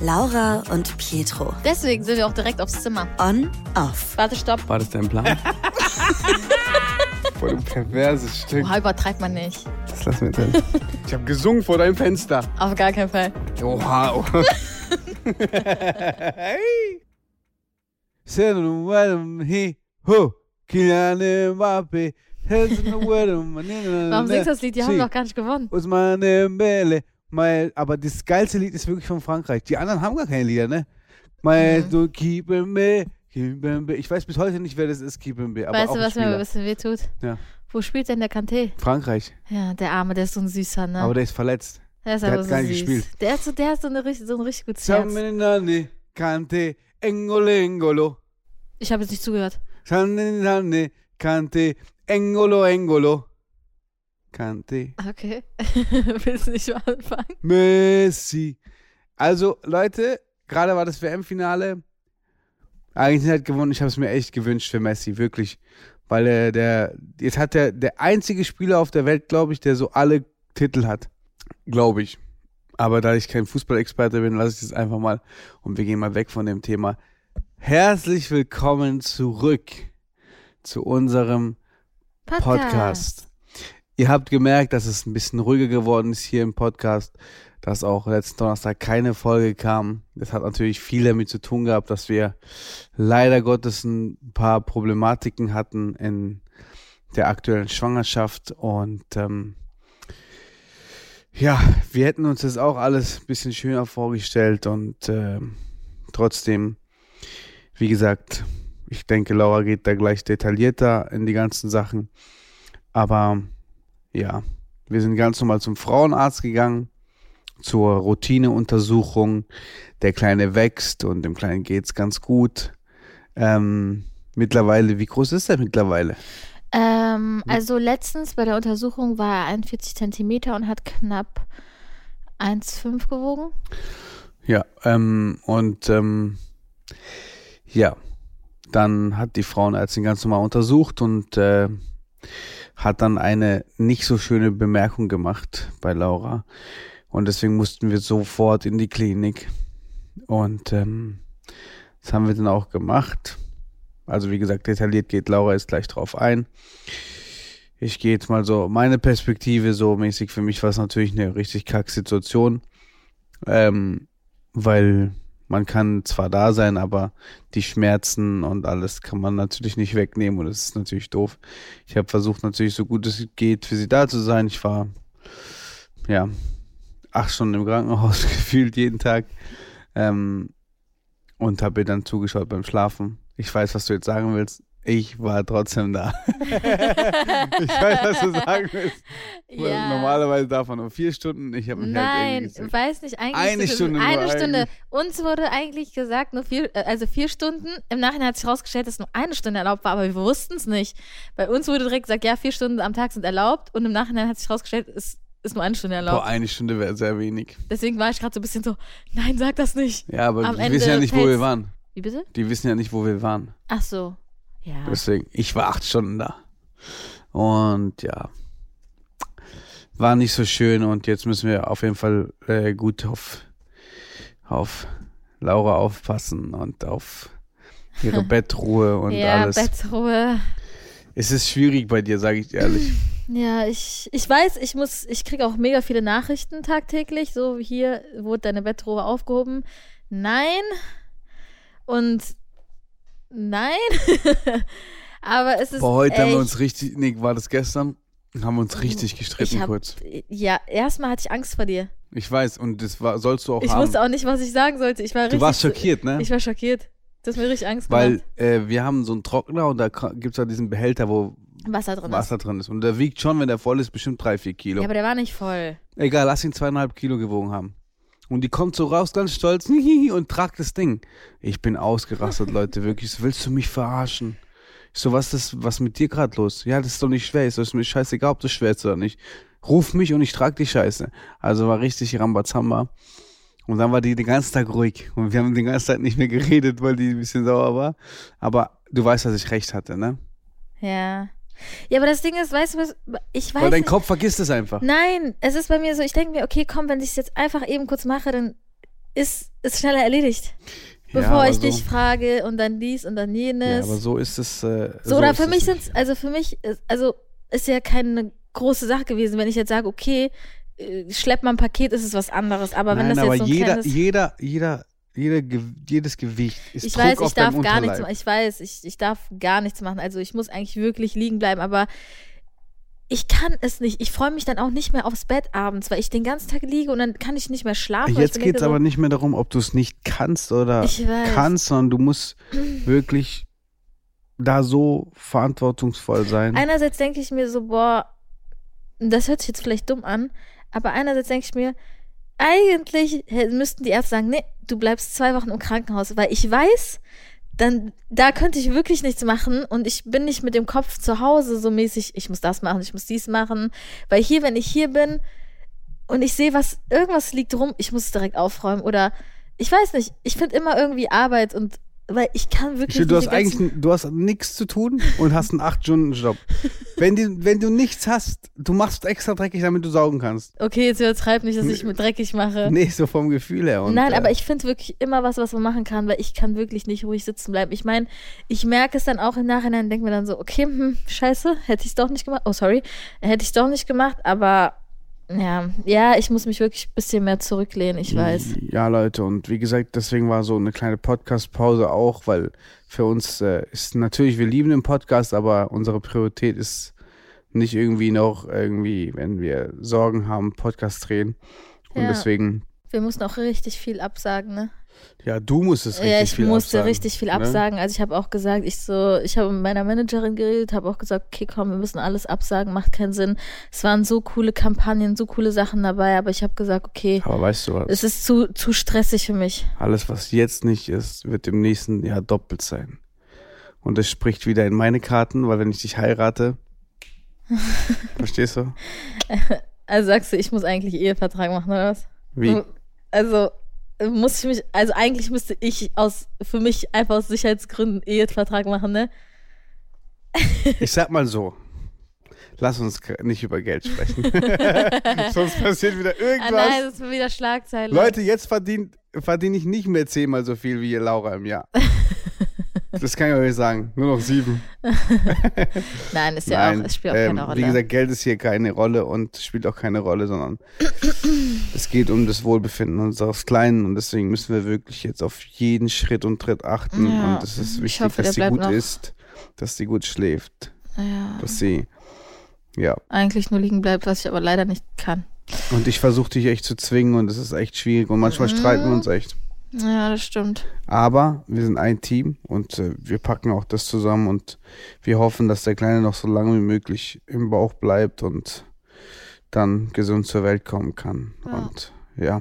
Laura und Pietro. Deswegen sind wir auch direkt aufs Zimmer. On, off. Warte, stopp. War das dein Plan? Voll ein perverses Stück. Oha, übertreib man nicht. Was lassen wir denn? Ich habe gesungen vor deinem Fenster. Auf gar keinen Fall. Oha. oha. hey. Warum singst du das Lied? Die haben doch gar nicht gewonnen. Mein, aber das geilste Lied ist wirklich von Frankreich. Die anderen haben gar keine Lieder, ne? Mein, Mhm. du keep me, keep me. Ich weiß bis heute nicht, wer das ist, keep me. Aber weißt du, was mir ein bisschen wehtut? Ja. Wo spielt denn der Kanté? Frankreich. Ja, der Arme, der ist so ein süßer, ne? Aber der ist verletzt. der ist der aber hat so gar nicht süß. gespielt. Der, ist so, der hat so, eine, richtig- so ein richtig gutes Herz. Kante, Engolo, Engolo. Ich habe jetzt nicht zugehört. Kante, Engolo, Engolo. Kante, Okay. Willst du nicht mal anfangen? Messi. Also, Leute, gerade war das WM-Finale. Argentinien hat gewonnen. Ich habe es mir echt gewünscht für Messi, wirklich. Weil er der, jetzt hat er der einzige Spieler auf der Welt, glaube ich, der so alle Titel hat. Glaube ich. Aber da ich kein Fußballexperte bin, lasse ich das einfach mal und wir gehen mal weg von dem Thema. Herzlich willkommen zurück zu unserem Podcast. Ihr habt gemerkt, dass es ein bisschen ruhiger geworden ist hier im Podcast, dass auch letzten Donnerstag keine Folge kam. Das hat natürlich viel damit zu tun gehabt, dass wir leider Gottes ein paar Problematiken hatten in der aktuellen Schwangerschaft und ähm, ja, wir hätten uns das auch alles ein bisschen schöner vorgestellt und ähm, trotzdem, wie gesagt, ich denke, Laura geht da gleich detaillierter in die ganzen Sachen. Aber ja, wir sind ganz normal zum Frauenarzt gegangen, zur Routineuntersuchung. Der Kleine wächst und dem Kleinen geht's ganz gut. Ähm, mittlerweile, wie groß ist er mittlerweile? Ähm, also letztens bei der Untersuchung war er 41 Zentimeter und hat knapp 1,5 gewogen. Ja, ähm, und ähm, ja, dann hat die Frauenärztin ganz normal untersucht und äh, hat dann eine nicht so schöne Bemerkung gemacht bei Laura. Und deswegen mussten wir sofort in die Klinik. Und ähm, das haben wir dann auch gemacht. Also wie gesagt, detailliert geht Laura jetzt gleich drauf ein. Ich gehe jetzt mal so meine Perspektive so mäßig. Für mich war es natürlich eine richtig kack Situation. Ähm, weil man kann zwar da sein, aber die Schmerzen und alles kann man natürlich nicht wegnehmen und das ist natürlich doof. Ich habe versucht natürlich so gut es geht für sie da zu sein. Ich war ja acht Stunden im Krankenhaus gefühlt jeden Tag ähm, und habe ihr dann zugeschaut beim Schlafen. Ich weiß, was du jetzt sagen willst. Ich war trotzdem da. ich weiß, was du sagen willst. Normalerweise darf man nur vier Stunden. Ich habe mich halt Nein, irgendwie weiß nicht, eigentlich Eine es Stunde eine Stunde. eigentlich. Uns wurde eigentlich gesagt, nur vier, äh, also vier Stunden. Im Nachhinein hat sich herausgestellt, dass nur eine Stunde erlaubt war, aber wir wussten es nicht. Bei uns wurde direkt gesagt, ja, vier Stunden am Tag sind erlaubt und im Nachhinein hat sich herausgestellt, es ist nur eine Stunde Boah, erlaubt. eine Stunde wäre sehr wenig. Deswegen war ich gerade so ein bisschen so, nein, sag das nicht. Ja, aber Am die Ende wissen ja nicht, wo wir waren. Wie bitte? Die wissen ja nicht, wo wir waren. Ach so. Ja. Deswegen, ich war acht Stunden da. Und ja, war nicht so schön und jetzt müssen wir auf jeden Fall äh, gut auf, auf Laura aufpassen und auf ihre Bettruhe und ja, alles. Bettruhe. es ist schwierig bei dir, sage ich ehrlich. Ja, ich, ich weiß, ich muss, ich kriege auch mega viele Nachrichten tagtäglich. So, hier wurde deine Bettruhe aufgehoben. Nein. Und nein. Aber es ist. Boah, heute haben wir echt- uns richtig, nee, war das gestern? Haben wir uns richtig gestritten ich hab, kurz. Ja, erstmal hatte ich Angst vor dir. Ich weiß, und das war, sollst du auch Ich haben. wusste auch nicht, was ich sagen sollte. Ich war du richtig, warst schockiert, ne? Ich war schockiert. Du hast mir richtig Angst Weil gemacht. äh, wir haben so einen Trockner und da gibt es ja diesen Behälter, wo Wasser drin Wasser drin ist. Und der wiegt schon, wenn der voll ist, bestimmt drei, vier ist. Kilo. Ja, aber der war nicht voll. Egal, lass ihn zweieinhalb Kilo gewogen haben. Und die kommt so raus, ganz stolz, und tragt das Ding. Ich bin ausgerastet, Leute, wirklich. So, willst du mich verarschen? Ich so, was ist was mit dir gerade los? Ja, das ist doch nicht schwer. Ich so, ist mir scheißegal, ob das schwer ist oder nicht. Ruf mich und ich trag die Scheiße. Also war richtig Rambazamba. Und dann war die den ganzen Tag ruhig. Und wir haben den ganzen Tag nicht mehr geredet, weil die ein bisschen sauer war. Aber du weißt, dass ich recht hatte, ne? Ja. Ja, aber das Ding ist, weißt du was, ich weiß Weil dein. Kopf vergisst es einfach. Nein, es ist bei mir so, ich denke mir, okay, komm, wenn ich es jetzt einfach eben kurz mache, dann ist, ist schneller erledigt. Ja, Bevor aber ich so, dich frage und dann dies und dann Ja, jenes. aber so ist es. Äh, so, oder ist für es mich sind also für mich, ist, also ist ja keine große Sache gewesen, wenn ich jetzt sage, okay, äh, schlepp mal ein Paket, ist es was anderes. Aber wenn Nein, das aber jetzt so ein jeder, kleines, jeder, jeder, jeder, Ge- jedes Gewicht ist ich Druck weiß, auf ich darf gar nichts machen. Ich weiß, ich, ich darf gar nichts machen. Also ich muss eigentlich wirklich liegen bleiben, aber ich kann es nicht. Ich freue mich dann auch nicht mehr aufs Bett abends, weil ich den ganzen Tag liege und dann kann ich nicht mehr schlafen. ich Jetzt geht es aber nicht mehr darum, ob du es nicht kannst oder Ich kannst, sondern du musst wirklich da so verantwortungsvoll sein. Einerseits denke ich mir so, boah, das hört sich jetzt vielleicht dumm an, aber einerseits denke ich mir, eigentlich müssten die Ärzte sagen, nee, du bleibst zwei Wochen im Krankenhaus, weil ich weiß, dann, da könnte ich wirklich nichts machen und ich bin nicht mit dem Kopf zu Hause so mäßig, ich muss das machen, ich muss dies machen, weil hier, wenn ich hier bin und ich sehe, was, irgendwas liegt rum, ich muss es direkt aufräumen oder ich weiß nicht, ich finde immer irgendwie Arbeit und weil ich kann wirklich du hast eigentlich, du hast nichts zu tun und hast einen 8-Stunden-Job. wenn, die, wenn du nichts hast, du machst extra dreckig, damit du saugen kannst. Okay, jetzt übertreib nicht, dass ich mit dreckig mache. Nee, so vom Gefühl her. Und, Nein, äh, aber ich finde wirklich immer was, was man machen kann, weil ich kann wirklich nicht ruhig sitzen bleiben. Ich meine, ich merke es dann auch im Nachhinein, denke mir dann so, okay, hm, scheiße, hätte ich es doch nicht gemacht. Oh, sorry, hätte ich es doch nicht gemacht, aber ja, ja, ich muss mich wirklich ein bisschen mehr zurücklehnen, ich weiß. Ja, Leute, und wie gesagt, deswegen war so eine kleine Podcast-Pause auch, weil für uns äh, ist natürlich, wir lieben den Podcast, aber unsere Priorität ist nicht irgendwie noch irgendwie, wenn wir Sorgen haben, Podcast drehen. Und Ja. deswegen, Wir mussten auch richtig viel absagen, ne? Ja, du musstest richtig ja, ich viel musste absagen, richtig viel ne? absagen. Also ich habe auch gesagt, ich so, ich habe mit meiner Managerin geredet, habe auch gesagt, okay, komm, wir müssen alles absagen, macht keinen Sinn. Es waren so coole Kampagnen, so coole Sachen dabei, aber ich habe gesagt, okay, Aber weißt du was? es ist zu, zu stressig für mich. Alles, was jetzt nicht ist, wird im nächsten Jahr doppelt sein. Und das spricht wieder in meine Karten, weil wenn ich dich heirate, verstehst du? Also sagst du, ich muss eigentlich Ehevertrag machen, oder was? Wie? Also muss ich mich, also eigentlich müsste ich aus, für mich einfach aus Sicherheitsgründen Ehevertrag machen, ne? Ich sag mal so. Lass uns nicht über Geld sprechen. Sonst passiert wieder Ah irgendwas. nein, das ist wieder Schlagzeile. Leute, jetzt verdient verdiene ich nicht mehr zehnmal so viel wie ihr Laura im Jahr. Das kann ich euch sagen. Nur noch sieben. Nein, ist ja Nein, auch, es spielt auch ähm, keine Rolle. Wie gesagt, Geld ist hier keine Rolle und spielt auch keine Rolle, sondern es geht um das Wohlbefinden unseres Kleinen und deswegen müssen wir wirklich jetzt auf jeden Schritt und Tritt achten Ja, und es ist ich wichtig, hoffe, dass sie gut noch. isst, dass sie gut schläft, ja, dass sie, ja. eigentlich nur liegen bleibt, was ich aber leider nicht kann. Und ich versuche dich echt zu zwingen und es ist echt schwierig und manchmal streiten wir uns echt. Ja, das stimmt. Aber wir sind ein Team und äh, wir packen auch das zusammen und wir hoffen, dass der Kleine noch so lange wie möglich im Bauch bleibt und dann gesund zur Welt kommen kann. Ja. Und ja,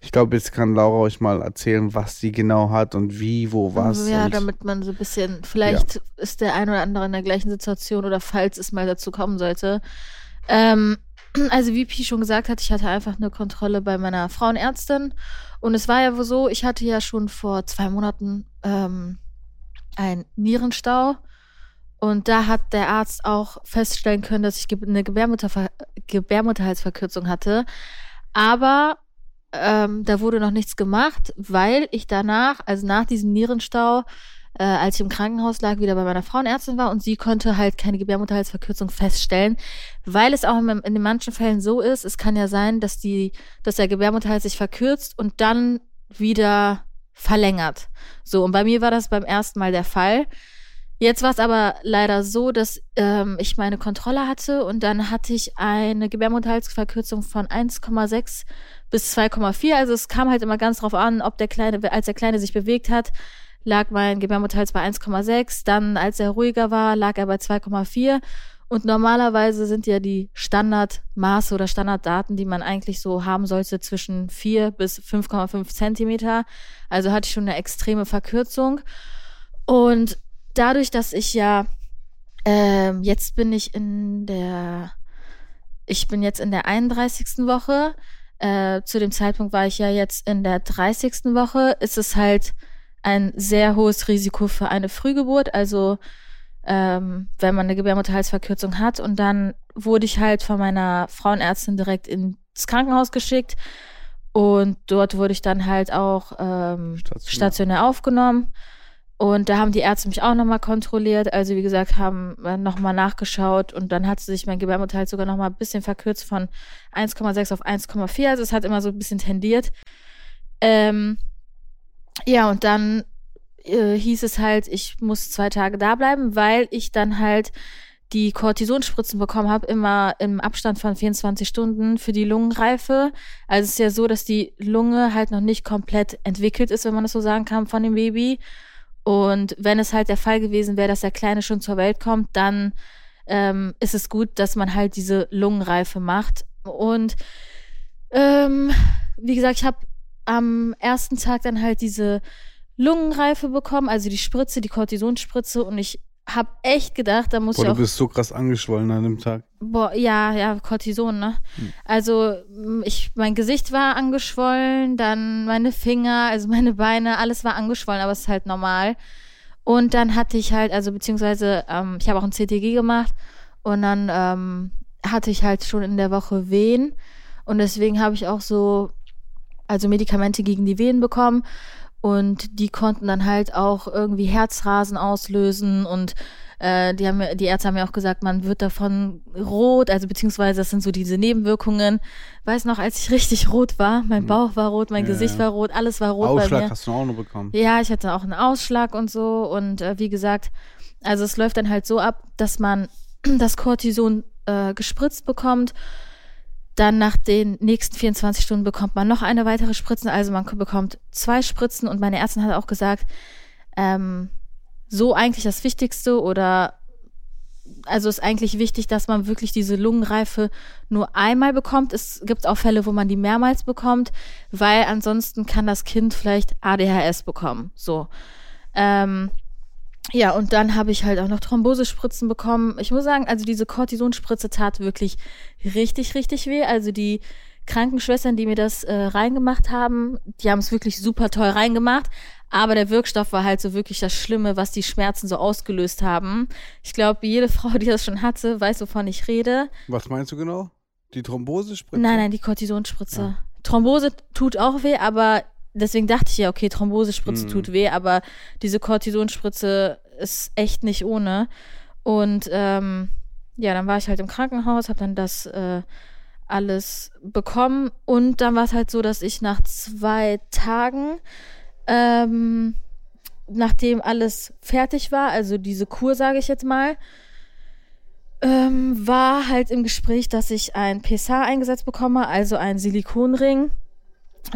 ich glaube, jetzt kann Laura euch mal erzählen, was sie genau hat und wie, wo, was. Ja, damit man so ein bisschen, vielleicht ist der ein oder andere in der gleichen Situation oder falls es mal dazu kommen sollte. Ähm, also wie Pi schon gesagt hat, ich hatte einfach eine Kontrolle bei meiner Frauenärztin und es war ja so, ich hatte ja schon vor zwei Monaten ähm, einen Nierenstau. Und da hat der Arzt auch feststellen können, dass ich eine Gebärmutterver Gebärmutterhalsverkürzung hatte, aber ähm, da wurde noch nichts gemacht, weil ich danach, also nach diesem Nierenstau, äh, als ich im Krankenhaus lag, wieder bei meiner Frauenärztin war und sie konnte halt keine Gebärmutterhalsverkürzung feststellen, weil es auch in, in den manchen Fällen so ist, es kann ja sein, dass die, dass der Gebärmutterhals sich verkürzt und dann wieder verlängert. So, und bei mir war das beim ersten Mal der Fall. Jetzt war es aber leider so, dass ähm, ich meine Kontrolle hatte und dann hatte ich eine Gebärmutterhalsverkürzung von 1,6 bis 2,4. Also es kam halt immer ganz drauf an, ob der Kleine, als der Kleine sich bewegt hat, lag mein Gebärmutterhals bei 1,6. Dann, als er ruhiger war, lag er bei 2,4. Und normalerweise sind ja die Standardmaße oder Standarddaten, die man eigentlich so haben sollte, zwischen 4 bis 5,5 Zentimeter. Also hatte ich schon eine extreme Verkürzung. Und dadurch, dass ich ja, ähm, jetzt bin ich in der, ich bin jetzt in der 31. Woche. Äh, zu dem Zeitpunkt war ich ja jetzt in der 30. Woche. Ist es halt ein sehr hohes Risiko für eine Frühgeburt. Also ähm, wenn man eine Gebärmutterhalsverkürzung hat. Und dann wurde ich halt von meiner Frauenärztin direkt ins Krankenhaus geschickt. Und dort wurde ich dann halt auch ähm, Stationär. stationär aufgenommen. Und da haben die Ärzte mich auch nochmal kontrolliert. Also wie gesagt, haben nochmal nachgeschaut und dann hat sich mein Gebärmutterhalt sogar nochmal ein bisschen verkürzt von 1,6 auf 1,4. Also es hat immer so ein bisschen tendiert. Ähm, ja, und dann äh, hieß es halt, ich muss zwei Tage da bleiben, weil ich dann halt die Cortisonspritzen bekommen habe, immer im Abstand von 24 Stunden für die Lungenreife. Also es ist ja so, dass die Lunge halt noch nicht komplett entwickelt ist, wenn man das so sagen kann, von dem Baby. Und wenn es halt der Fall gewesen wäre, dass der Kleine schon zur Welt kommt, dann ähm, ist es gut, dass man halt diese Lungenreife macht. Und ähm, wie gesagt, ich habe am ersten Tag dann halt diese Lungenreife bekommen, also die Spritze, die Cortisonspritze. Und ich habe echt gedacht, da muss Boah, ich du auch bist so krass angeschwollen an dem Tag. Boah, ja, ja, Cortison, ne? Hm. Also m, ich, mein Gesicht war angeschwollen, dann meine Finger, also meine Beine, alles war angeschwollen, aber es ist halt normal. Und dann hatte ich halt, also beziehungsweise, ähm, ich habe auch ein CTG gemacht und dann ähm, hatte ich halt schon in der Woche Wehen und deswegen habe ich auch so, also Medikamente gegen die Wehen bekommen und die konnten dann halt auch irgendwie Herzrasen auslösen und äh, die, haben, die Ärzte haben mir auch gesagt, man wird davon rot, also beziehungsweise das sind so diese Nebenwirkungen. Weiß noch, als ich richtig rot war, mein Bauch war rot, mein Ja, Gesicht ja. war rot, alles war rot bei Ausschlag mir. hast du auch noch bekommen. Ja, ich hatte auch einen Ausschlag und so. Und äh, wie gesagt, also es läuft dann halt so ab, dass man das Cortison äh, gespritzt bekommt. Dann nach den nächsten 24 Stunden bekommt man noch eine weitere Spritze. Also man bekommt zwei Spritzen. Und meine Ärztin hat auch gesagt, ähm, so eigentlich das Wichtigste oder also ist eigentlich wichtig, dass man wirklich diese Lungenreife nur einmal bekommt. Es gibt auch Fälle, wo man die mehrmals bekommt, weil ansonsten kann das Kind vielleicht ADHS bekommen. So. Ähm, ja, und dann habe ich halt auch noch Thrombosespritzen bekommen. Ich muss sagen, also diese Cortisonspritze tat wirklich richtig, richtig weh. Also die Krankenschwestern, die mir das äh, reingemacht haben, die haben es wirklich super toll reingemacht. Aber der Wirkstoff war halt so wirklich das Schlimme, was die Schmerzen so ausgelöst haben. Ich glaube, jede Frau, die das schon hatte, weiß, wovon ich rede. Was meinst du genau? Die Thrombosespritze? Nein, nein, die Cortisonspritze. Ja. Thrombose tut auch weh, aber deswegen dachte ich ja, okay, Thrombosespritze Mhm. tut weh, aber diese Cortisonspritze ist echt nicht ohne. Und ähm, ja, dann war ich halt im Krankenhaus, habe dann das äh, alles bekommen und dann war es halt so, dass ich nach zwei Tagen, ähm, nachdem alles fertig war, also diese Kur, sage ich jetzt mal, ähm, war halt im Gespräch, dass ich ein PSA eingesetzt bekomme, also ein Silikonring,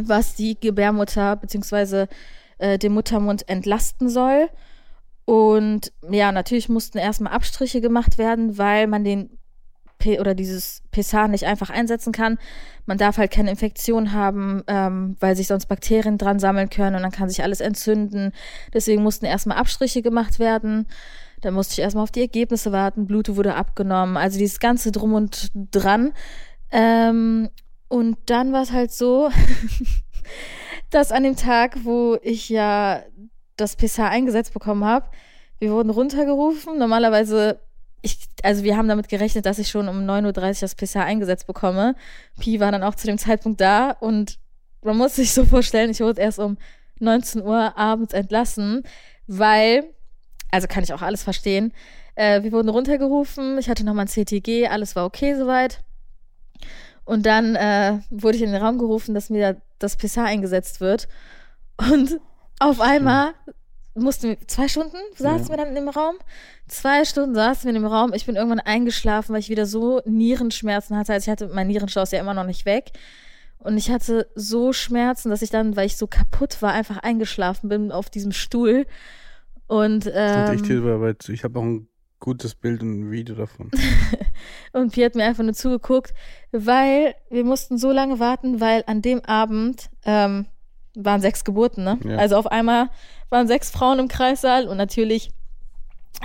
was die Gebärmutter bzw. Äh, den Muttermund entlasten soll. Und ja, natürlich mussten erstmal Abstriche gemacht werden, weil man den P oder dieses PSA nicht einfach einsetzen kann. Man darf halt keine Infektion haben, ähm, weil sich sonst Bakterien dran sammeln können und dann kann sich alles entzünden. Deswegen mussten erstmal Abstriche gemacht werden. Dann musste ich erstmal auf die Ergebnisse warten. Blut wurde abgenommen. Also dieses ganze Drum und Dran. Ähm, und dann war es halt so, dass an dem Tag, wo ich ja das PSA eingesetzt bekommen habe, wir wurden runtergerufen. Normalerweise, ich, also wir haben damit gerechnet, dass ich schon um 9.30 Uhr das PSA eingesetzt bekomme. Pi war dann auch zu dem Zeitpunkt da und man muss sich so vorstellen, ich wurde erst um 19 Uhr abends entlassen, weil, also kann ich auch alles verstehen, äh, wir wurden runtergerufen, ich hatte nochmal ein CTG, alles war okay soweit. Und dann äh, wurde ich in den Raum gerufen, dass mir das PSA eingesetzt wird. Und auf einmal mussten wir, zwei Stunden saßen Ja. wir dann im Raum. Zwei Stunden saßen wir in dem Raum. Ich bin irgendwann eingeschlafen, weil ich wieder so Nierenschmerzen hatte. Also ich hatte, mein Nierenstau ist ja immer noch nicht weg. Und ich hatte so Schmerzen, dass ich dann, weil ich so kaputt war, einfach eingeschlafen bin auf diesem Stuhl. Und, Das ähm, Hilfe, weil ich habe auch ein gutes Bild und ein Video davon. Und Pi hat mir einfach nur zugeguckt, weil wir mussten so lange warten, weil an dem Abend ähm, waren sechs Geburten, ne? Ja. Also auf einmal waren sechs Frauen im Kreissaal und natürlich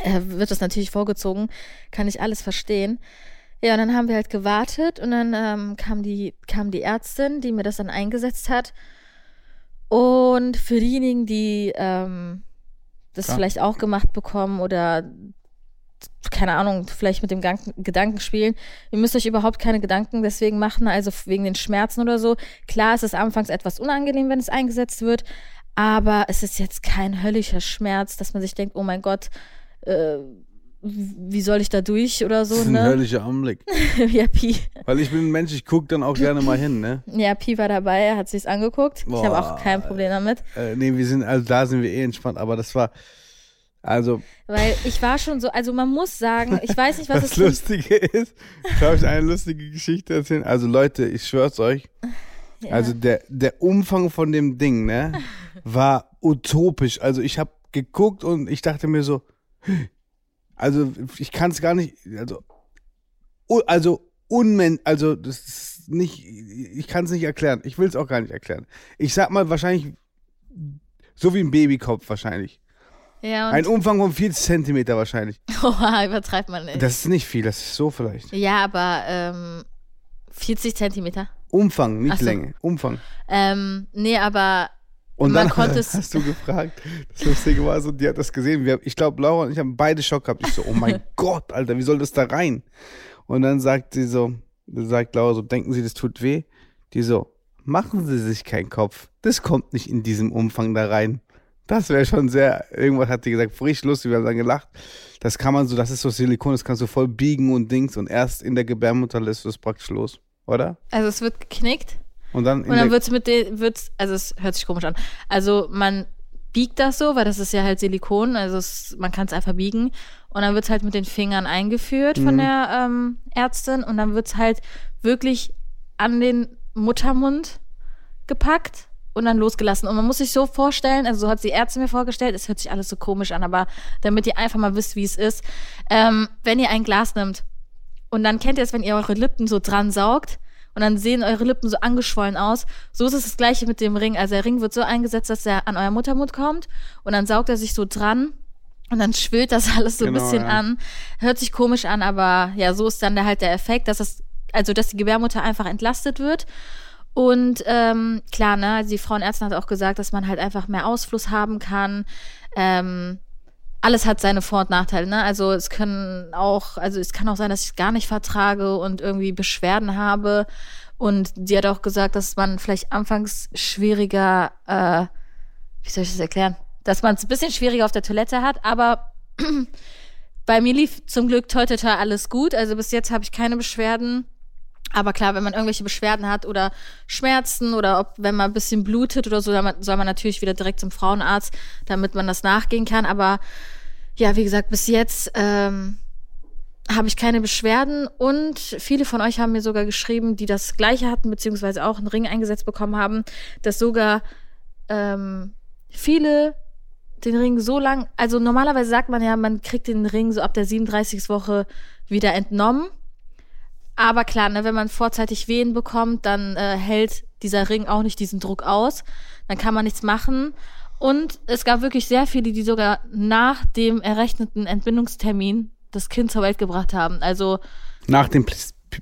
äh, wird das natürlich vorgezogen, kann ich alles verstehen. Ja, und dann haben wir halt gewartet und dann ähm, kam die kam die Ärztin, die mir das dann eingesetzt hat. Und für diejenigen, die ähm, das Krank- vielleicht auch gemacht bekommen oder keine Ahnung, vielleicht mit dem Gedanken, spielen. Ihr müsst euch überhaupt keine Gedanken deswegen machen, also wegen den Schmerzen oder so. Klar, es ist anfangs etwas unangenehm, wenn es eingesetzt wird, aber es ist jetzt kein höllischer Schmerz, dass man sich denkt, oh mein Gott, äh, wie soll ich da durch oder so, Das ist ein ne? höllischer Anblick. ja, Pi. Weil ich bin ein Mensch, ich gucke dann auch gerne mal hin, ne? Ja, Pi war dabei, er hat sich's angeguckt. Ich habe auch Boah. kein Problem damit. Äh, nee, wir sind, also da sind wir eh entspannt, aber das war, also, Weil ich war schon so, also man muss sagen, ich weiß nicht, was das Lustige ist, darf ich eine lustige Geschichte erzählen? Also Leute, ich schwör's euch, Ja. also der, der Umfang von dem Ding, ne, war utopisch. Also ich habe geguckt und ich dachte mir so, also ich kann es gar nicht, also, also unmen, also das ist nicht, ich kann es nicht erklären. Ich will es auch gar nicht erklären. Ich sag mal wahrscheinlich so wie ein Babykopf wahrscheinlich. Ja, Ein Umfang von 40 Zentimeter wahrscheinlich. Oha, übertreibt man nicht. Das ist nicht viel, das ist so vielleicht. ja, aber ähm, 40 Zentimeter. Umfang, nicht so. Länge. Umfang. Ähm, nee, aber Und Man dann konnte es- hast du gefragt, das Lustige war so, die hat das gesehen. Wir, ich glaube, Laura und ich haben beide Schock gehabt. Ich so, oh mein Gott, Alter, wie soll das da rein? Und dann sagt sie so, sagt Laura so, denken Sie, das tut weh? Die so, machen Sie sich keinen Kopf. Das kommt nicht in diesem Umfang da rein. Das wäre schon sehr, irgendwas hat die gesagt, frisch lustig, wir haben dann gelacht. Das kann man so, das ist so Silikon, das kannst du voll biegen und Dings und erst in der Gebärmutter lässt du es praktisch los, oder? also es wird geknickt Und dann in und dann der, wird's mit den, wird's, also es hört sich komisch an. Also man biegt das so, weil das ist ja halt Silikon, also es, man kann es einfach biegen und dann wird's halt mit den Fingern eingeführt von Mhm. der ähm, Ärztin und dann wird's halt wirklich an den Muttermund gepackt und dann losgelassen. Und man muss sich so vorstellen, also so hat die Ärztin mir vorgestellt, es hört sich alles so komisch an, aber damit ihr einfach mal wisst, wie es ist, ähm, wenn ihr ein Glas nimmt und dann kennt ihr es, wenn ihr eure Lippen so dran saugt und dann sehen eure Lippen so angeschwollen aus. So ist es das gleiche mit dem Ring. Also der Ring wird so eingesetzt, dass er an euer Muttermund kommt und dann saugt er sich so dran und dann schwillt das alles so ein Genau, bisschen ja. an. Hört sich komisch an, aber ja, so ist dann der, halt der Effekt, dass das, also dass die Gebärmutter einfach entlastet wird. Und ähm, klar, ne, also die Frauenärztin hat auch gesagt, dass man halt einfach mehr Ausfluss haben kann. Ähm, alles hat seine Vor- und Nachteile, ne? Also es können auch, also es kann auch sein, dass ich gar nicht vertrage und irgendwie Beschwerden habe. Und die hat auch gesagt, dass man vielleicht anfangs schwieriger, äh, wie soll ich das erklären? Dass man es ein bisschen schwieriger auf der Toilette hat, aber bei mir lief zum Glück toi toi toi alles gut. Also bis jetzt habe ich keine Beschwerden. Aber klar, wenn man irgendwelche Beschwerden hat oder Schmerzen oder ob, wenn man ein bisschen blutet oder so, dann soll man natürlich wieder direkt zum Frauenarzt, damit man das nachgehen kann. Aber ja, wie gesagt, bis jetzt ähm, habe ich keine Beschwerden und viele von euch haben mir sogar geschrieben, die das gleiche hatten, beziehungsweise auch einen Ring eingesetzt bekommen haben, dass sogar ähm, viele den Ring so lang, also normalerweise sagt man ja, man kriegt den Ring so ab der 37. Woche wieder entnommen. Aber klar, ne, wenn man vorzeitig Wehen bekommt, dann äh, hält dieser Ring auch nicht diesen Druck aus. Dann kann man nichts machen. Und es gab wirklich sehr viele, die sogar nach dem errechneten Entbindungstermin das Kind zur Welt gebracht haben. Also, nach dem Plis- P-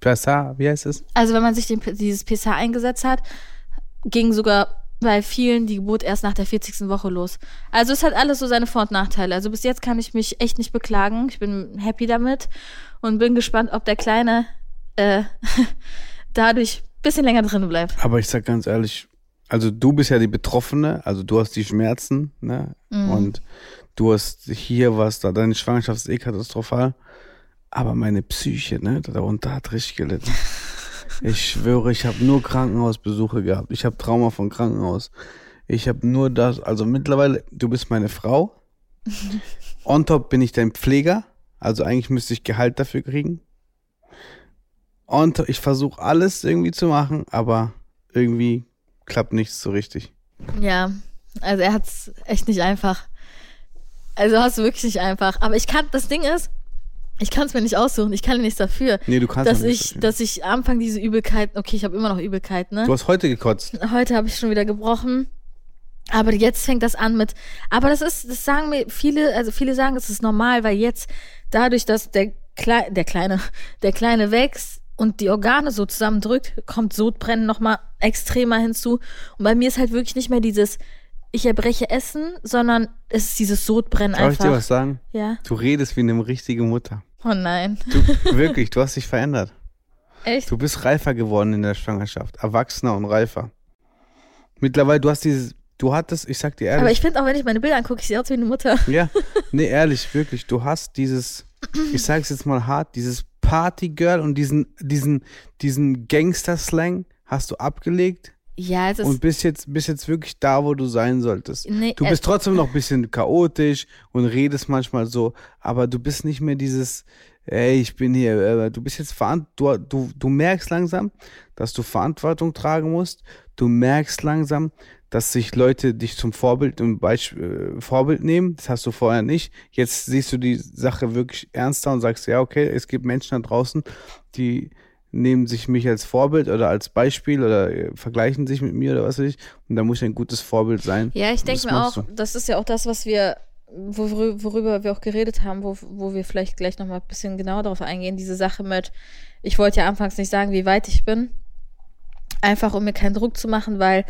Passa, wie heißt es? also wenn man sich den, dieses PSA eingesetzt hat, ging sogar bei vielen die Geburt erst nach der 40. Woche los. Also es hat alles so seine Vor- und Nachteile. Also bis jetzt kann ich mich echt nicht beklagen. Ich bin happy damit und bin gespannt, ob der Kleine äh, dadurch ein bisschen länger drin bleibt. Aber ich sag ganz ehrlich, also du bist ja die Betroffene, also du hast die Schmerzen, ne? Mhm. Und du hast hier was, da deine Schwangerschaft ist eh katastrophal. Aber meine Psyche, ne, darunter hat richtig gelitten. Ich schwöre, ich habe nur Krankenhausbesuche gehabt. Ich habe Trauma von Krankenhaus. Ich habe nur das, also mittlerweile, du bist meine Frau. On top bin ich dein Pfleger. Also eigentlich müsste ich Gehalt dafür kriegen. Und ich versuche alles irgendwie zu machen, aber irgendwie klappt nichts so richtig. Ja, also er hat's echt nicht einfach. Also hast du wirklich nicht einfach. Aber ich kann, das Ding ist, ich kann es mir nicht aussuchen. Ich kann nichts dafür. Nee, du kannst dass auch nichts ich, dafür. dass ich am Anfang diese Übelkeit, okay, ich habe immer noch Übelkeit, ne? Du hast heute gekotzt. Heute habe ich schon wieder gebrochen. Aber jetzt fängt das an mit, aber das ist, das sagen mir viele, also viele sagen, es ist normal, weil jetzt dadurch, dass der, Klei der Kleine, der Kleine wächst und die Organe so zusammendrückt, kommt Sodbrennen nochmal extremer hinzu. Und bei mir ist halt wirklich nicht mehr dieses ich erbreche Essen, sondern es ist dieses Sodbrennen Soll ich dir einfach. was sagen? Ja. Du redest wie eine richtige Mutter. Oh nein. Du, wirklich, du hast dich verändert. Echt? Du bist reifer geworden in der Schwangerschaft. Erwachsener und reifer. Mittlerweile, du hast dieses, du hattest, ich sag dir ehrlich. Aber ich finde auch, wenn ich meine Bilder angucke, ich sehe aus wie eine Mutter. Ja, nee, ehrlich, wirklich. Du hast dieses, ich sag's jetzt mal hart, dieses Partygirl und diesen, diesen, diesen Gangster-Slang hast du abgelegt Ja, es ist. und bist jetzt, bist jetzt wirklich da, wo du sein solltest. nee, Du äh, bist trotzdem noch ein bisschen chaotisch und redest manchmal so, aber du bist nicht mehr dieses, ey, ich bin hier, äh, du bist jetzt verant du, du, merkst langsam, dass du Verantwortung tragen musst. Du merkst langsam, dass sich Leute dich zum Vorbild und Beisp äh, Vorbild nehmen. Das hast du vorher nicht. Jetzt siehst du die Sache wirklich ernster und sagst, ja, okay, es gibt Menschen da draußen, die nehmen sich mich als Vorbild oder als Beispiel oder äh, vergleichen sich mit mir oder was weiß ich. Und da muss ich ein gutes Vorbild sein. Ja, ich denke mir auch, das ist ja auch das, was wir, worü- worüber wir auch geredet haben, wo, wo wir vielleicht gleich nochmal ein bisschen genauer darauf eingehen, diese Sache mit, ich wollte ja anfangs nicht sagen, wie weit ich bin, einfach um mir keinen Druck zu machen, weil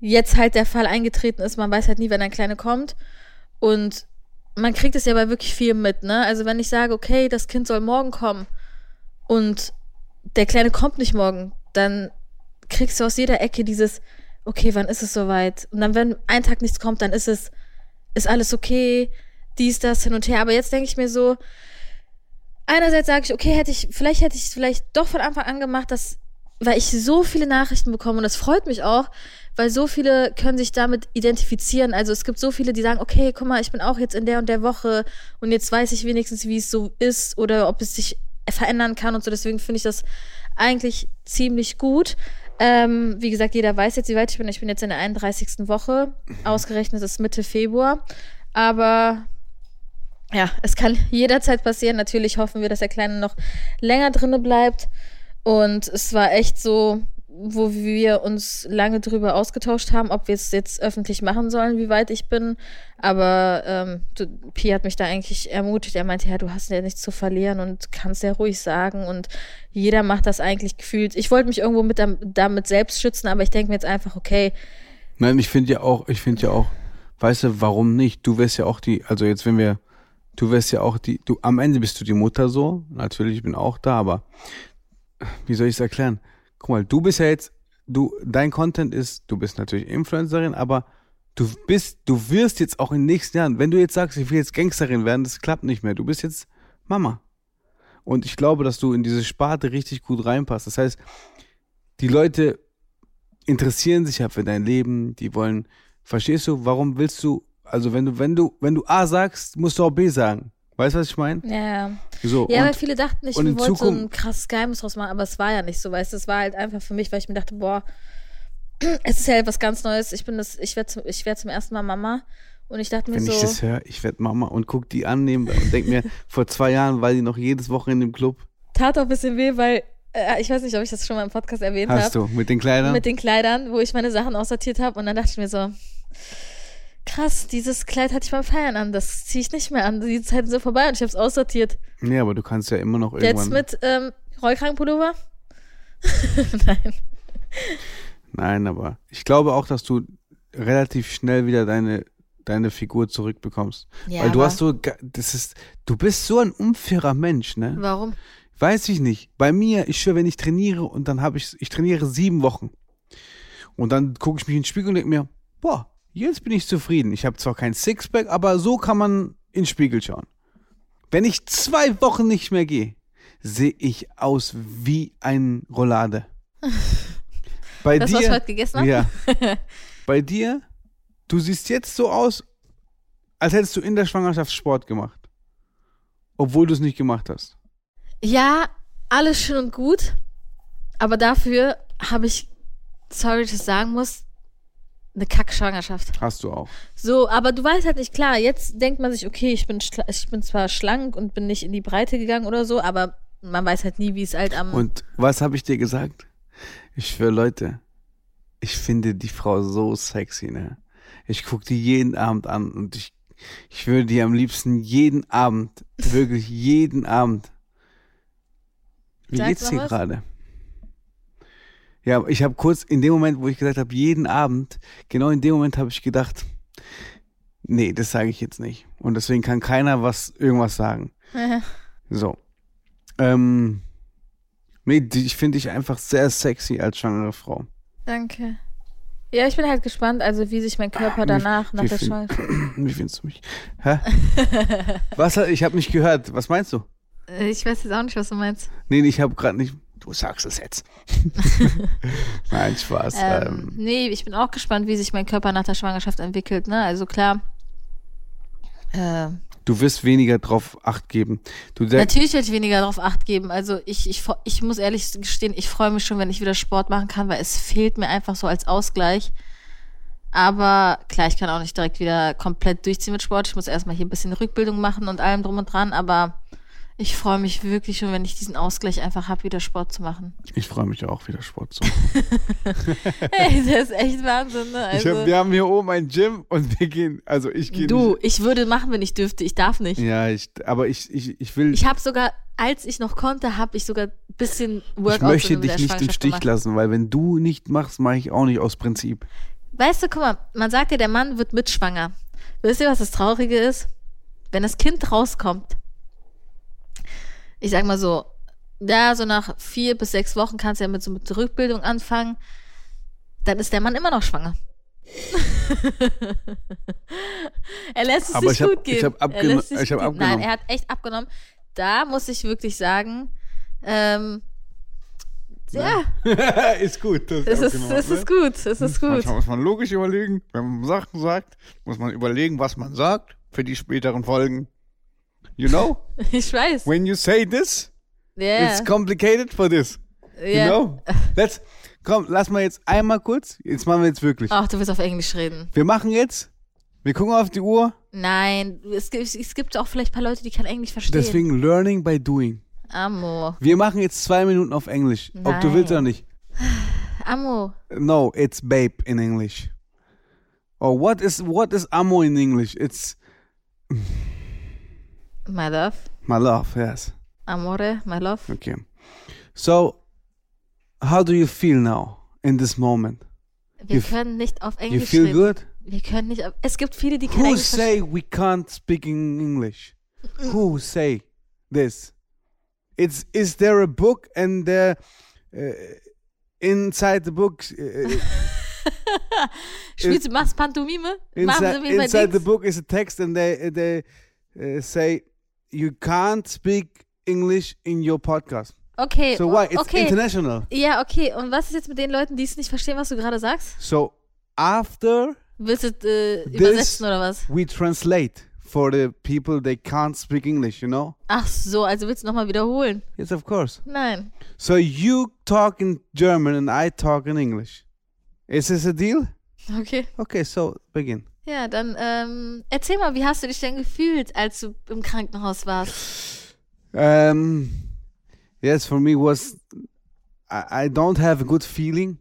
jetzt halt der Fall eingetreten ist, man weiß halt nie, wenn ein Kleine kommt und man kriegt es ja bei wirklich viel mit, ne? Also wenn ich sage, okay, das Kind soll morgen kommen und der Kleine kommt nicht morgen, dann kriegst du aus jeder Ecke dieses, okay, wann ist es soweit? Und dann, wenn ein Tag nichts kommt, dann ist es, ist alles okay, dies, das, hin und her. Aber jetzt denke ich mir so, einerseits sage ich, okay, hätte ich, vielleicht hätte ich es vielleicht doch von Anfang an gemacht, dass, weil ich so viele Nachrichten bekomme und das freut mich auch, weil so viele können sich damit identifizieren. Also es gibt so viele, die sagen, okay, guck mal, ich bin auch jetzt in der und der Woche und jetzt weiß ich wenigstens, wie es so ist oder ob es sich verändern kann und so. Deswegen finde ich das eigentlich ziemlich gut. Ähm, wie gesagt, jeder weiß jetzt, wie weit ich bin. Ich bin jetzt in der 31. Woche. Ausgerechnet ist Mitte Februar. Aber ja, es kann jederzeit passieren. Natürlich hoffen wir, dass der Kleine noch länger drinne bleibt. Und es war echt so, wo wir uns lange drüber ausgetauscht haben, ob wir es jetzt öffentlich machen sollen, wie weit ich bin. Aber ähm, Pi hat mich da eigentlich ermutigt. Er meinte, ja, du hast ja nichts zu verlieren und kannst ja ruhig sagen. Und jeder macht das eigentlich gefühlt. Ich wollte mich irgendwo mit dam- damit selbst schützen, aber ich denke mir jetzt einfach, okay, Nein, ich finde ja auch, ich finde ja auch, weißt du, warum nicht? Du wärst ja auch die, also jetzt wenn wir, du wärst ja auch die, du, am Ende bist du die Mutter so, natürlich, ich bin auch da, aber wie soll ich es erklären? Guck mal, du bist ja jetzt, du, dein Content ist, du bist natürlich Influencerin, aber du bist, du wirst jetzt auch in den nächsten Jahren, wenn du jetzt sagst, ich will jetzt Gangsterin werden, das klappt nicht mehr. Du bist jetzt Mama. Und ich glaube, dass du in diese Sparte richtig gut reinpasst. Das heißt, die Leute interessieren sich ja für dein Leben, die wollen, verstehst du, warum willst du, also wenn du, wenn du, wenn du A sagst, musst du auch B sagen. Weißt du, was ich meine? ja, So, Ja, weil viele dachten, ich wollte so ein Zukunft- krasses Geheimnis draus machen, aber es war ja nicht so, weißt du, es war halt einfach für mich, weil ich mir dachte, boah, es ist ja etwas ganz Neues. Ich bin das, ich werde zum, ich werd zum ersten Mal Mama und ich dachte mir wenn so, ich das höre, ich werde Mama und guck die annehmen und denk mir, vor zwei Jahren war die noch jedes Wochenende im Club. tat auch ein bisschen weh, weil äh, ich weiß nicht, ob ich das schon mal im Podcast erwähnt Hast habe. du, mit den Kleidern? Mit den Kleidern, wo ich meine Sachen aussortiert habe und dann dachte ich mir so, krass, dieses Kleid hatte ich beim Feiern an, das ziehe ich nicht mehr an. Die Zeiten sind vorbei und ich habe es aussortiert. nee, aber du kannst ja immer noch irgendwann. Jetzt mit ähm, Rollkragenpullover? Nein. Nein, aber ich glaube auch, dass du relativ schnell wieder deine, deine Figur zurückbekommst. Ja, Weil du hast so, das ist, du bist so ein unfairer Mensch, ne? Warum? Weiß ich nicht. Bei mir, ich schwöre, wenn ich trainiere und dann habe ich, ich trainiere sieben Wochen. Und dann gucke ich mich in den Spiegel und denke mir, boah, jetzt bin ich zufrieden. Ich habe zwar kein Sixpack, aber so kann man in den Spiegel schauen. Wenn ich zwei Wochen nicht mehr gehe, sehe ich aus wie ein Roulade. Bei Das, dir, was ich heute gegessen habe? ja. Bei dir, du siehst jetzt so aus, als hättest du in der Schwangerschaft Sport gemacht. Obwohl du es nicht gemacht hast. Ja, alles schön und gut. Aber dafür habe ich, sorry, dass ich das sagen muss, eine Kackschwangerschaft. Hast du auch. So, aber du weißt halt nicht, klar, jetzt denkt man sich, okay, ich bin, ich bin zwar schlank und bin nicht in die Breite gegangen oder so, aber man weiß halt nie, wie es halt am. Und was habe ich dir gesagt? Ich schwöre, Leute, ich finde die Frau so sexy, ne? Ich gucke die jeden Abend an und ich, ich würde die am liebsten jeden Abend, wirklich jeden Abend. Wie Sagst geht's dir gerade? Ja, ich habe kurz in dem Moment, wo ich gesagt habe, jeden Abend, genau in dem Moment habe ich gedacht, nee, das sage ich jetzt nicht. Und deswegen kann keiner was irgendwas sagen. So. Ähm, nee, ich finde dich einfach sehr sexy als schwangere Frau. Danke. Ja, ich bin halt gespannt, also wie sich mein Körper Ah, wie- danach, nach wie der Schwangerschaft. Wie findest du mich? Hä? was? Ich habe nicht gehört. Was meinst du? Äh, Ich weiß jetzt auch nicht, was du meinst. Nee, nee, ich habe gerade nicht. Du sagst es jetzt. Nein, Spaß. Ähm, Ähm, nee, ich bin auch gespannt, wie sich mein Körper nach der Schwangerschaft entwickelt. Ne? Also klar, äh, du wirst weniger drauf Acht geben. Du natürlich werde ich weniger darauf Acht geben. Also ich, ich, ich muss ehrlich gestehen, ich freue mich schon, wenn ich wieder Sport machen kann, weil es fehlt mir einfach so als Ausgleich. Aber klar, ich kann auch nicht direkt wieder komplett durchziehen mit Sport. Ich muss erstmal hier ein bisschen Rückbildung machen und allem drum und dran. Aber ich freue mich wirklich schon, wenn ich diesen Ausgleich einfach habe, wieder Sport zu machen. ich freue mich auch wieder Sport zu machen. Ey, das ist echt Wahnsinn, ne? Ich Also, hab, wir haben hier oben ein Gym und wir gehen, also ich gehe du, ich würde machen, wenn ich dürfte. Ich darf nicht. nicht. Ja, ich, aber ich, ich, ich will, Ich habe sogar, als ich noch konnte, habe ich sogar ein bisschen ich Workouts möchte in dich nicht im Stich gemacht. lassen, weil wenn du nicht machst, mache ich auch nicht aus Prinzip. Weißt du, guck mal, man sagt ja, der Mann wird mitschwanger. Wisst ihr, was das Traurige ist? Wenn das Kind rauskommt, ich sag mal so, ja, so nach vier bis sechs Wochen kannst du ja mit so mit Rückbildung anfangen, dann ist der Mann immer noch schwanger. er lässt es Aber sich ich hab- gut gehen. ich hab Er abgeno- hab gut- abgenommen. Nein, er hat echt abgenommen. Da muss ich wirklich sagen, ähm, ja, ist gut. Das es ist, es ne? ist gut, es ist gut. Manchmal muss man logisch überlegen. Wenn man Sachen sagt, muss man überlegen, was man sagt für die späteren Folgen. You know? Ich weiß. When you say this, Ja, it's complicated for this. You ja. know? Let's, komm, lass mal jetzt einmal kurz. Jetzt machen wir jetzt wirklich. Ach, du willst auf Englisch reden. Wir machen jetzt, wir gucken auf die Uhr. Nein, es gibt, es gibt auch vielleicht ein paar Leute, die kein Englisch verstehen. Deswegen learning by doing. Amor. Wir machen jetzt zwei Minuten auf Englisch. Ob du Nein. willst oder nicht. Amor. No, it's babe in English. Or what is what is amo in English? It's My love. my love, yes. Amore, my love. Okay. So, how do you feel now in this moment? Wir You können nicht auf You Englisch feel reden. good? Wir können nicht auf, Es gibt viele, die kein Who Englisch say we can't speak in English? Who say this? It's is there a book and there uh, inside the book uh, Spielst machst Pantomime? Machen inside, Sie wie bei inside the Dings? book is a text and they they uh, say you can't speak English in your podcast. Okay, So why? It's okay. international. Ja, okay. Und was ist jetzt mit den Leuten, die es nicht verstehen, was du gerade sagst? So after Willst du äh, übersetzen oder was? we translate for the people they can't speak English, you know? Ach so, also willst du nochmal wiederholen? Yes, of course. Nein. So you talk in German and I talk in English. Is this a deal? Okay. Okay, so begin. Ja, dann ähm, erzähl mal, wie hast du dich denn gefühlt, als du im Krankenhaus warst? Um, yes, for me was I, I don't have a good feeling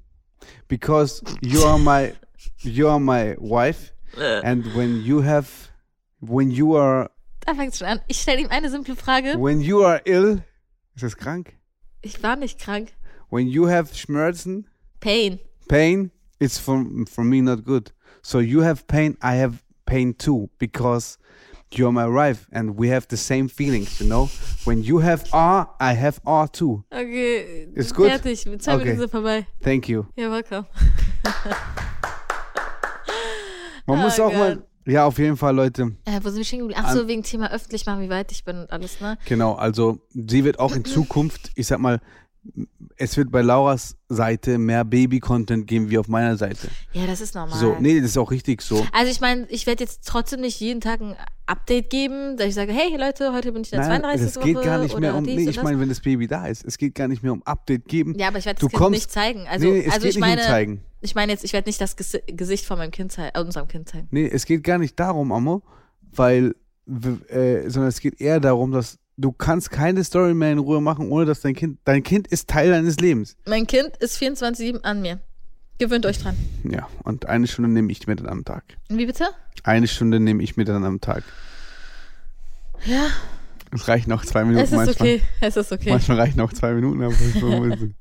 because you are my you are my wife, and when you have when you are Da fängt schon an. Ich stelle ihm eine simple Frage. when you are ill, ist das krank? Ich war nicht krank. When you have Schmerzen, Pain. pain, it's for for me not good. So you have pain, I have pain too because you're my wife and we have the same feelings, you know. When you have R, I have R too. Okay. Ist gut? Fertig. Zwei Okay. Minuten sind vorbei. Thank you. Ja, welcome. Man muss Oh auch mal, ja, auf jeden Fall, Leute. Äh, wo sind wir stehen geblieben? Ach so, wegen Thema öffentlich machen, wie weit ich bin und alles, ne? Genau, also sie wird auch in Zukunft, ich sag mal, es wird bei Lauras Seite mehr Baby-Content geben wie auf meiner Seite. Ja, das ist normal. So, nee, das ist auch richtig so. Also ich meine, ich werde jetzt trotzdem nicht jeden Tag ein Update geben, dass ich sage, hey Leute, heute bin ich in der Nein, 32. es geht Woche gar nicht mehr um, nee, ich meine, wenn das Baby da ist, es geht gar nicht mehr um Update geben. Ja, aber ich werde Du das Kind kommst- nicht zeigen. Also, nee, es also geht ich nicht meine, um zeigen. ich meine jetzt, ich werde nicht das Ges Gesicht von meinem Kind zeigen, äh, unserem Kind zeigen. Nee, es geht gar nicht darum, Amo, weil, äh, sondern es geht eher darum, dass du kannst keine Story mehr in Ruhe machen, ohne dass dein Kind, dein Kind ist Teil deines Lebens. Mein Kind ist 24-7 an mir. Gewöhnt euch dran. Ja, und eine Stunde nehme ich mir dann am Tag. Wie bitte? Eine Stunde nehme ich mir dann am Tag. Ja, Es reichen auch zwei Minuten es ist manchmal. okay. Es ist okay. Manchmal reichen auch zwei Minuten. Aber ich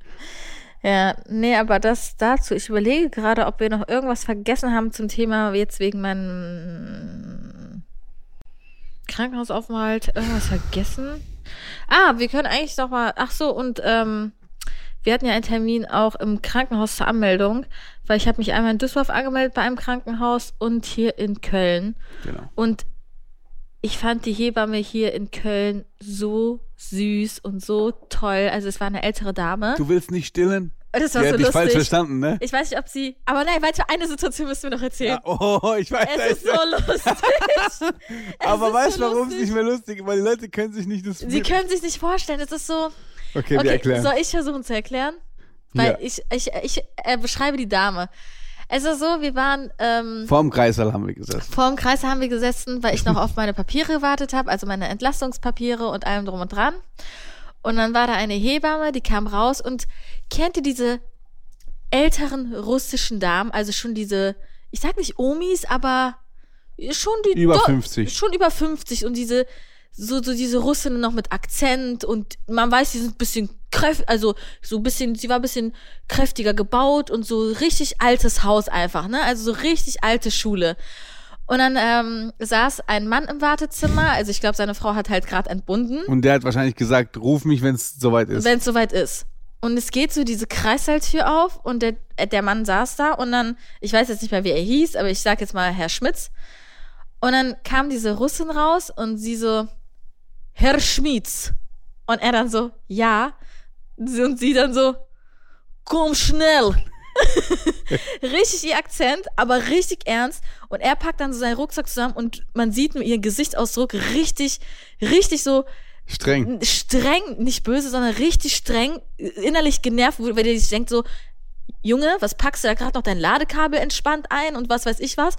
Ja, nee, aber das dazu. Ich überlege gerade, ob wir noch irgendwas vergessen haben zum Thema jetzt wegen meinem Krankenhausaufenthalt. Irgendwas vergessen? Ah, wir können eigentlich noch mal. Ach so und ähm, wir hatten ja einen Termin auch im Krankenhaus zur Anmeldung, weil ich habe mich einmal in Düsseldorf angemeldet bei einem Krankenhaus und hier in Köln. Genau. Und ich fand die Hebamme hier in Köln so süß und so toll. Also es war eine ältere Dame. Du willst nicht stillen? Das war Die so hat dich falsch lustig. verstanden, ne? Ich weiß nicht, ob sie. Aber nein, weiter, eine Situation müssen wir noch erzählen. Ja, oh, ich weiß Es ist so lustig. Aber weißt so du, warum es lustig. nicht mehr lustig ist? Weil die Leute können sich nicht das Sie können sich nicht vorstellen, es ist so. Okay, wir Okay, erklären. soll ich versuchen zu erklären? Weil Ja. ich, ich, ich äh, beschreibe die Dame. Es ist so, wir waren ähm, Vorm Kreissaal haben wir gesessen. vor dem Kreis haben wir gesessen, weil ich noch auf meine Papiere gewartet habe, also meine Entlastungspapiere und allem drum und dran. Und dann war da eine Hebamme, die kam raus und kennt ihr diese älteren russischen Damen, also schon diese, ich sag nicht Omis, aber schon die Über do- 50. Schon über 50 und diese so, so diese Russinnen noch mit Akzent und man weiß, die sind ein bisschen kräftig, also so ein bisschen, sie war ein bisschen kräftiger gebaut und so richtig altes Haus einfach, ne? Also so richtig alte Schule. Und dann ähm, saß ein Mann im Wartezimmer, also ich glaube, seine Frau hat halt gerade entbunden, Und der hat wahrscheinlich gesagt, ruf mich, wenn es soweit ist. wenn es soweit ist. Und es geht so diese Kreissaaltür auf und der, äh, der Mann saß da und dann, ich weiß jetzt nicht mehr, wie er hieß, aber ich sag jetzt mal Herr Schmitz. Und dann kam diese Russin raus und sie so, Herr Schmitz. Und er dann so, ja. Und sie dann so, komm schnell. richtig ihr Akzent, aber richtig ernst. Und er packt dann so seinen Rucksack zusammen und man sieht nur ihren Gesichtsausdruck richtig, richtig so, Streng. streng, nicht böse, sondern richtig streng, innerlich genervt, weil der sich denkt so, Junge, was packst du da gerade noch dein Ladekabel entspannt ein und was weiß ich was.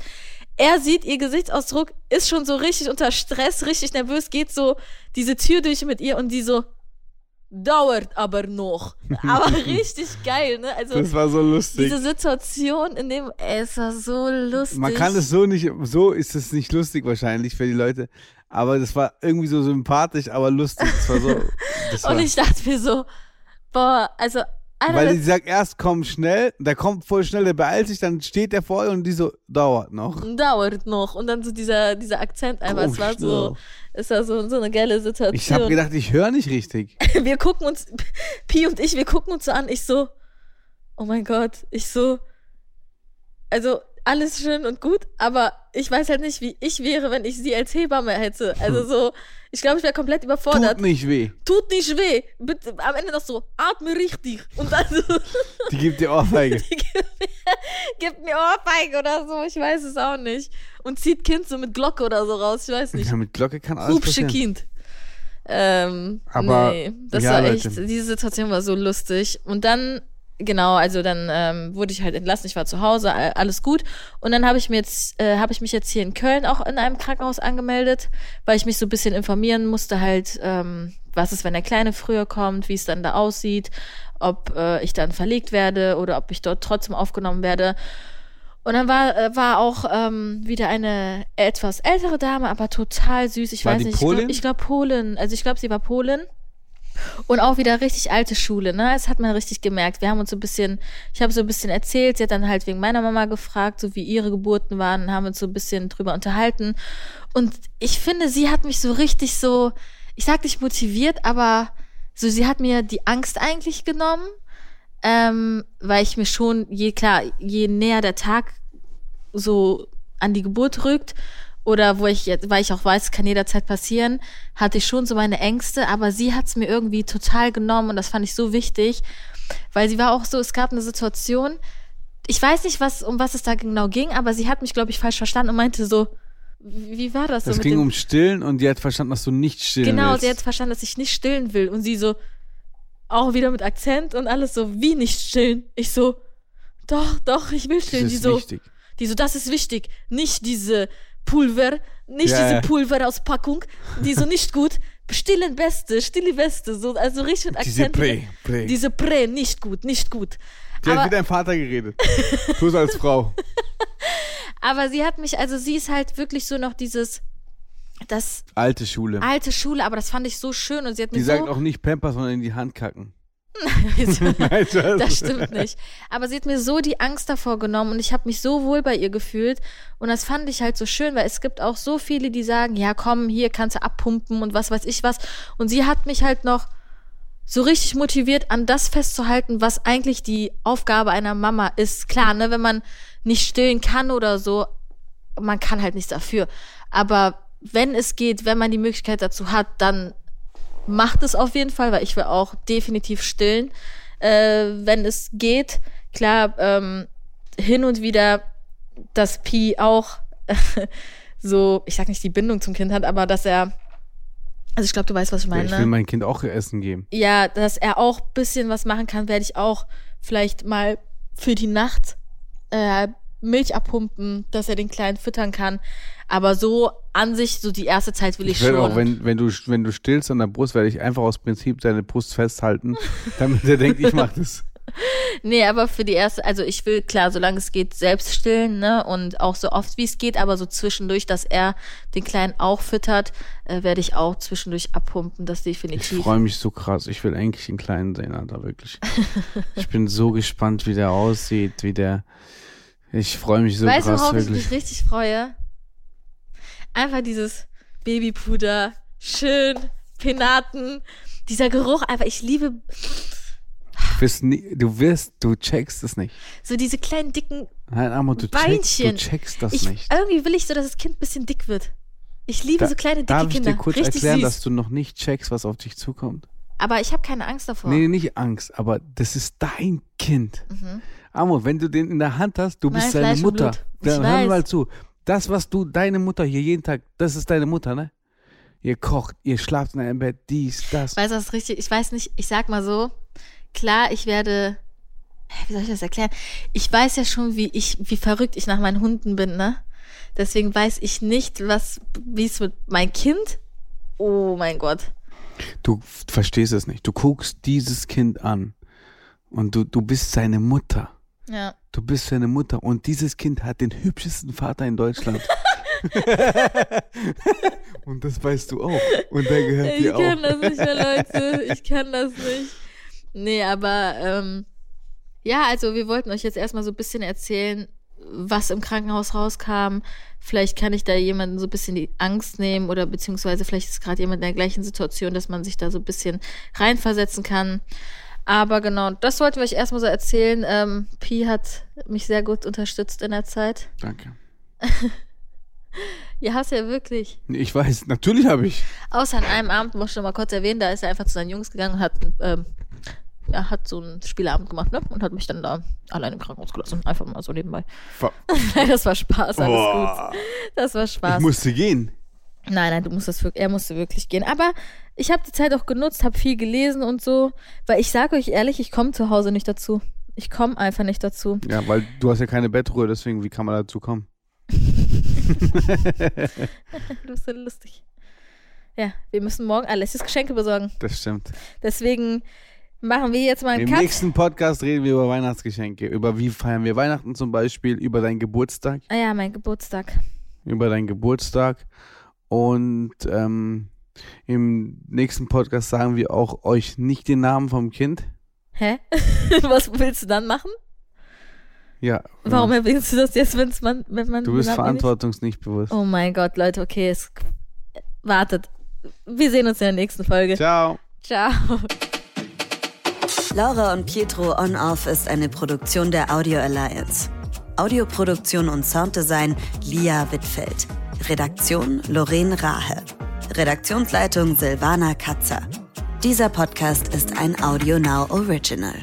Er sieht ihr Gesichtsausdruck, ist schon so richtig unter Stress, richtig nervös, geht so diese Tür durch mit ihr und die so, dauert aber noch. Aber richtig geil, ne? Also Das war so lustig. diese Situation in dem, es war so lustig. Man kann es so nicht, so ist es nicht lustig wahrscheinlich für die Leute. Aber das war irgendwie so sympathisch, aber lustig. Das war so. Das war, Und ich dachte mir so, boah, also einer weil die sagt erst komm schnell, der kommt voll schnell, der beeilt sich, dann steht der vor ihr und die so dauert noch. dauert noch. Und dann so dieser, dieser Akzent einfach, es war so, es war so, so eine geile Situation. Ich habe gedacht, ich höre nicht richtig. wir gucken uns, Pi und ich, wir gucken uns so an, ich so, oh mein Gott, ich so, also alles schön und gut, aber ich weiß halt nicht, wie ich wäre, wenn ich sie als Hebamme hätte. Also so, ich glaube, ich wäre komplett überfordert. Tut nicht weh. Tut nicht weh. Bitte, am Ende noch so, atme richtig. Und dann so, Die gibt dir Ohrfeige. die gibt mir, gibt mir Ohrfeige oder so, ich weiß es auch nicht. Und zieht Kind so mit Glocke oder so raus, ich weiß nicht. Ja, mit Glocke kann alles Hubsche passieren. Kind. Ähm, Aber, nee, das ja, war Leute. echt, diese Situation war so lustig. Und dann, genau, also dann ähm, wurde ich halt entlassen, ich war zu Hause, all- alles gut. Und dann habe ich mir jetzt, äh, habe ich mich jetzt hier in Köln auch in einem Krankenhaus angemeldet, weil ich mich so ein bisschen informieren musste halt, ähm, was ist, wenn der Kleine früher kommt, wie es dann da aussieht, ob äh, ich dann verlegt werde oder ob ich dort trotzdem aufgenommen werde. Und dann war, äh, war auch ähm, wieder eine etwas ältere Dame, aber total süß. Ich War weiß nicht, Polin? ich glaube glaub Polin. Also ich glaube, sie war Polin. Und auch wieder richtig alte Schule, ne? Das hat man richtig gemerkt. Wir haben uns so ein bisschen, ich habe so ein bisschen erzählt, sie hat dann halt wegen meiner Mama gefragt, so wie ihre Geburten waren, und haben uns so ein bisschen drüber unterhalten. Und ich finde, sie hat mich so richtig so, ich sag nicht motiviert, aber so, sie hat mir die Angst eigentlich genommen ähm, weil ich mir schon, je klar, je näher der Tag so an die Geburt rückt oder wo ich jetzt, weil ich auch weiß, kann jederzeit passieren, hatte ich schon so meine Ängste, aber sie hat es mir irgendwie total genommen und das fand ich so wichtig, weil sie war auch so, es gab eine Situation, ich weiß nicht, was, um was es da genau ging, aber sie hat mich, glaube ich, falsch verstanden und meinte so, wie war das so Das mit ging um Stillen und die hat verstanden, dass du nicht stillen Genau, willst. sie hat verstanden, dass ich nicht stillen will. Und sie so, auch wieder mit Akzent und alles so, wie nicht stillen? Ich so, doch, doch, ich will das stillen. Die ist so, wichtig. die so, das ist wichtig. Nicht diese Pulver, nicht Ja, diese ja. Pulverauspackung. Die so, nicht gut. Stillen Beste, stille Beste. So, also richtig mit Diese Akzent. Prä, Prä. Diese Prä, nicht gut, nicht gut. Die hat aber- wie dein Vater geredet. Du so als Frau. Aber sie hat mich, also sie ist halt wirklich so noch dieses, das Alte Schule. alte Schule, aber das fand ich so schön und sie hat mir Die so sagt auch nicht Pampers, sondern in die Hand kacken. Spaß. das stimmt nicht. Aber sie hat mir so die Angst davor genommen und ich habe mich so wohl bei ihr gefühlt. Und das fand ich halt so schön, weil es gibt auch so viele, die sagen, ja komm, hier kannst du abpumpen und was weiß ich was. Und sie hat mich halt noch so richtig motiviert, an das festzuhalten, was eigentlich die Aufgabe einer Mama ist. Klar, ne, wenn man nicht stillen kann oder so, man kann halt nichts dafür. Aber wenn es geht, wenn man die Möglichkeit dazu hat, dann macht es auf jeden Fall, weil ich will auch definitiv stillen, äh, wenn es geht. Klar, ähm, hin und wieder, dass Pi auch so, ich sag nicht die Bindung zum Kind hat, aber dass er, also ich glaube, du weißt, was ich meine. Ich ne? will mein Kind auch Essen geben. ja, dass er auch bisschen was machen kann, werde ich auch vielleicht mal für die Nacht äh, Milch abpumpen, dass er den Kleinen füttern kann. Aber so an sich, so die erste Zeit will ich, Ich schon. auch, wenn, wenn, du, wenn du stillst an der Brust, werde ich einfach aus Prinzip deine Brust festhalten, damit er denkt, ich mache das. Nee, aber für die erste, also ich will klar, solange es geht, selbst stillen, ne? Und auch so oft wie es geht, aber so zwischendurch, dass er den Kleinen auch füttert, äh, werde ich auch zwischendurch abpumpen, das Ich definitiv. freue mich so krass. Ich will eigentlich den Kleinen sehen, Alter, wirklich. Ich bin so gespannt, wie der aussieht, wie der. Ich freue mich so weißt du, krass, worauf ich mich richtig freue? Einfach dieses Babypuder, schön, Penaten, dieser Geruch, einfach, ich liebe Du wirst, nie, du wirst, du checkst es nicht. so diese kleinen dicken, Nein, Amo, du checkst, du Beinchen. checkst das ich, nicht. irgendwie will ich so, dass das Kind ein bisschen dick wird. Ich liebe Da- so kleine, dicke Darf ich Kinder. dir kurz richtig erklären, süß. dass du noch nicht checkst, was auf dich zukommt? aber ich habe keine Angst davor. Nee, nicht Angst, aber das ist dein Kind. Amo, wenn du den in der Hand hast, du Mein bist seine Fleisch Mutter. Dann hör mal zu. Das, was du, deine Mutter hier jeden Tag, das ist deine Mutter, ne? Ihr kocht, ihr schlaft in einem Bett, dies, das. Weißt du, was richtig, ich weiß nicht, ich sag mal so, klar, ich werde, wie soll ich das erklären? Ich weiß ja schon, wie ich, wie verrückt ich nach meinen Hunden bin, ne? Deswegen weiß ich nicht, was, wie es mit mein Kind, oh mein Gott. Du verstehst es nicht. Du guckst dieses Kind an und du, du bist seine Mutter. Ja. Du bist seine Mutter und dieses Kind hat den hübschesten Vater in Deutschland. und das weißt du auch. Und der gehört Ich dir kann auch. das nicht mehr, Leute. Ich kann das nicht. Nee, aber ähm, ja, also wir wollten euch jetzt erstmal so ein bisschen erzählen, was im Krankenhaus rauskam. Vielleicht kann ich da jemanden so ein bisschen die Angst nehmen oder beziehungsweise vielleicht ist gerade jemand in der gleichen Situation, dass man sich da so ein bisschen reinversetzen kann. Aber genau, das wollten wir euch erstmal so erzählen. Ähm, Pi hat mich sehr gut unterstützt in der Zeit. Danke. Ja, hast ja wirklich. Ich weiß, natürlich habe ich. Außer an einem Abend, muss ich noch mal kurz erwähnen, da ist er einfach zu seinen Jungs gegangen und hat, ähm, ja, hat so einen Spieleabend gemacht, ne? Und hat mich dann da allein im Krankenhaus gelassen. Einfach mal so nebenbei. Ver- Nein, das war Spaß, alles Boah. gut. Das war Ich Spaß. musste gehen. Nein, nein, du musst das wirklich, er musste wirklich gehen. Aber ich habe die Zeit auch genutzt, habe viel gelesen und so, weil ich sage euch ehrlich, ich komme zu Hause nicht dazu. Ich komme einfach nicht dazu. Ja, weil du hast ja keine Bettruhe, deswegen, wie kann man dazu kommen? Du bist so lustig. Ja, wir müssen morgen Alessias Geschenke besorgen. Das stimmt. Deswegen machen wir jetzt mal einen Im Cut. nächsten Podcast reden wir über Weihnachtsgeschenke. Über wie feiern wir Weihnachten zum Beispiel, über deinen Geburtstag. Ah ja, mein Geburtstag. Über deinen Geburtstag. Und ähm, im nächsten Podcast sagen wir auch euch nicht den Namen vom Kind. Hä? Was willst du dann machen? Ja. Warum ja. erwähnst du das jetzt, wenn's man, wenn man. Du bist wenn man nicht- verantwortungs nicht bewusst. Oh mein Gott, Leute, okay, es, wartet. Wir sehen uns in der nächsten Folge. Ciao. Ciao. Laura und Pietro On Off ist eine Produktion der Audio Alliance. Audioproduktion und Sounddesign Lia Wittfeld. Redaktion Lorraine Rahe. Redaktionsleitung Silvana Katzer. Dieser Podcast ist ein Audio Now Original.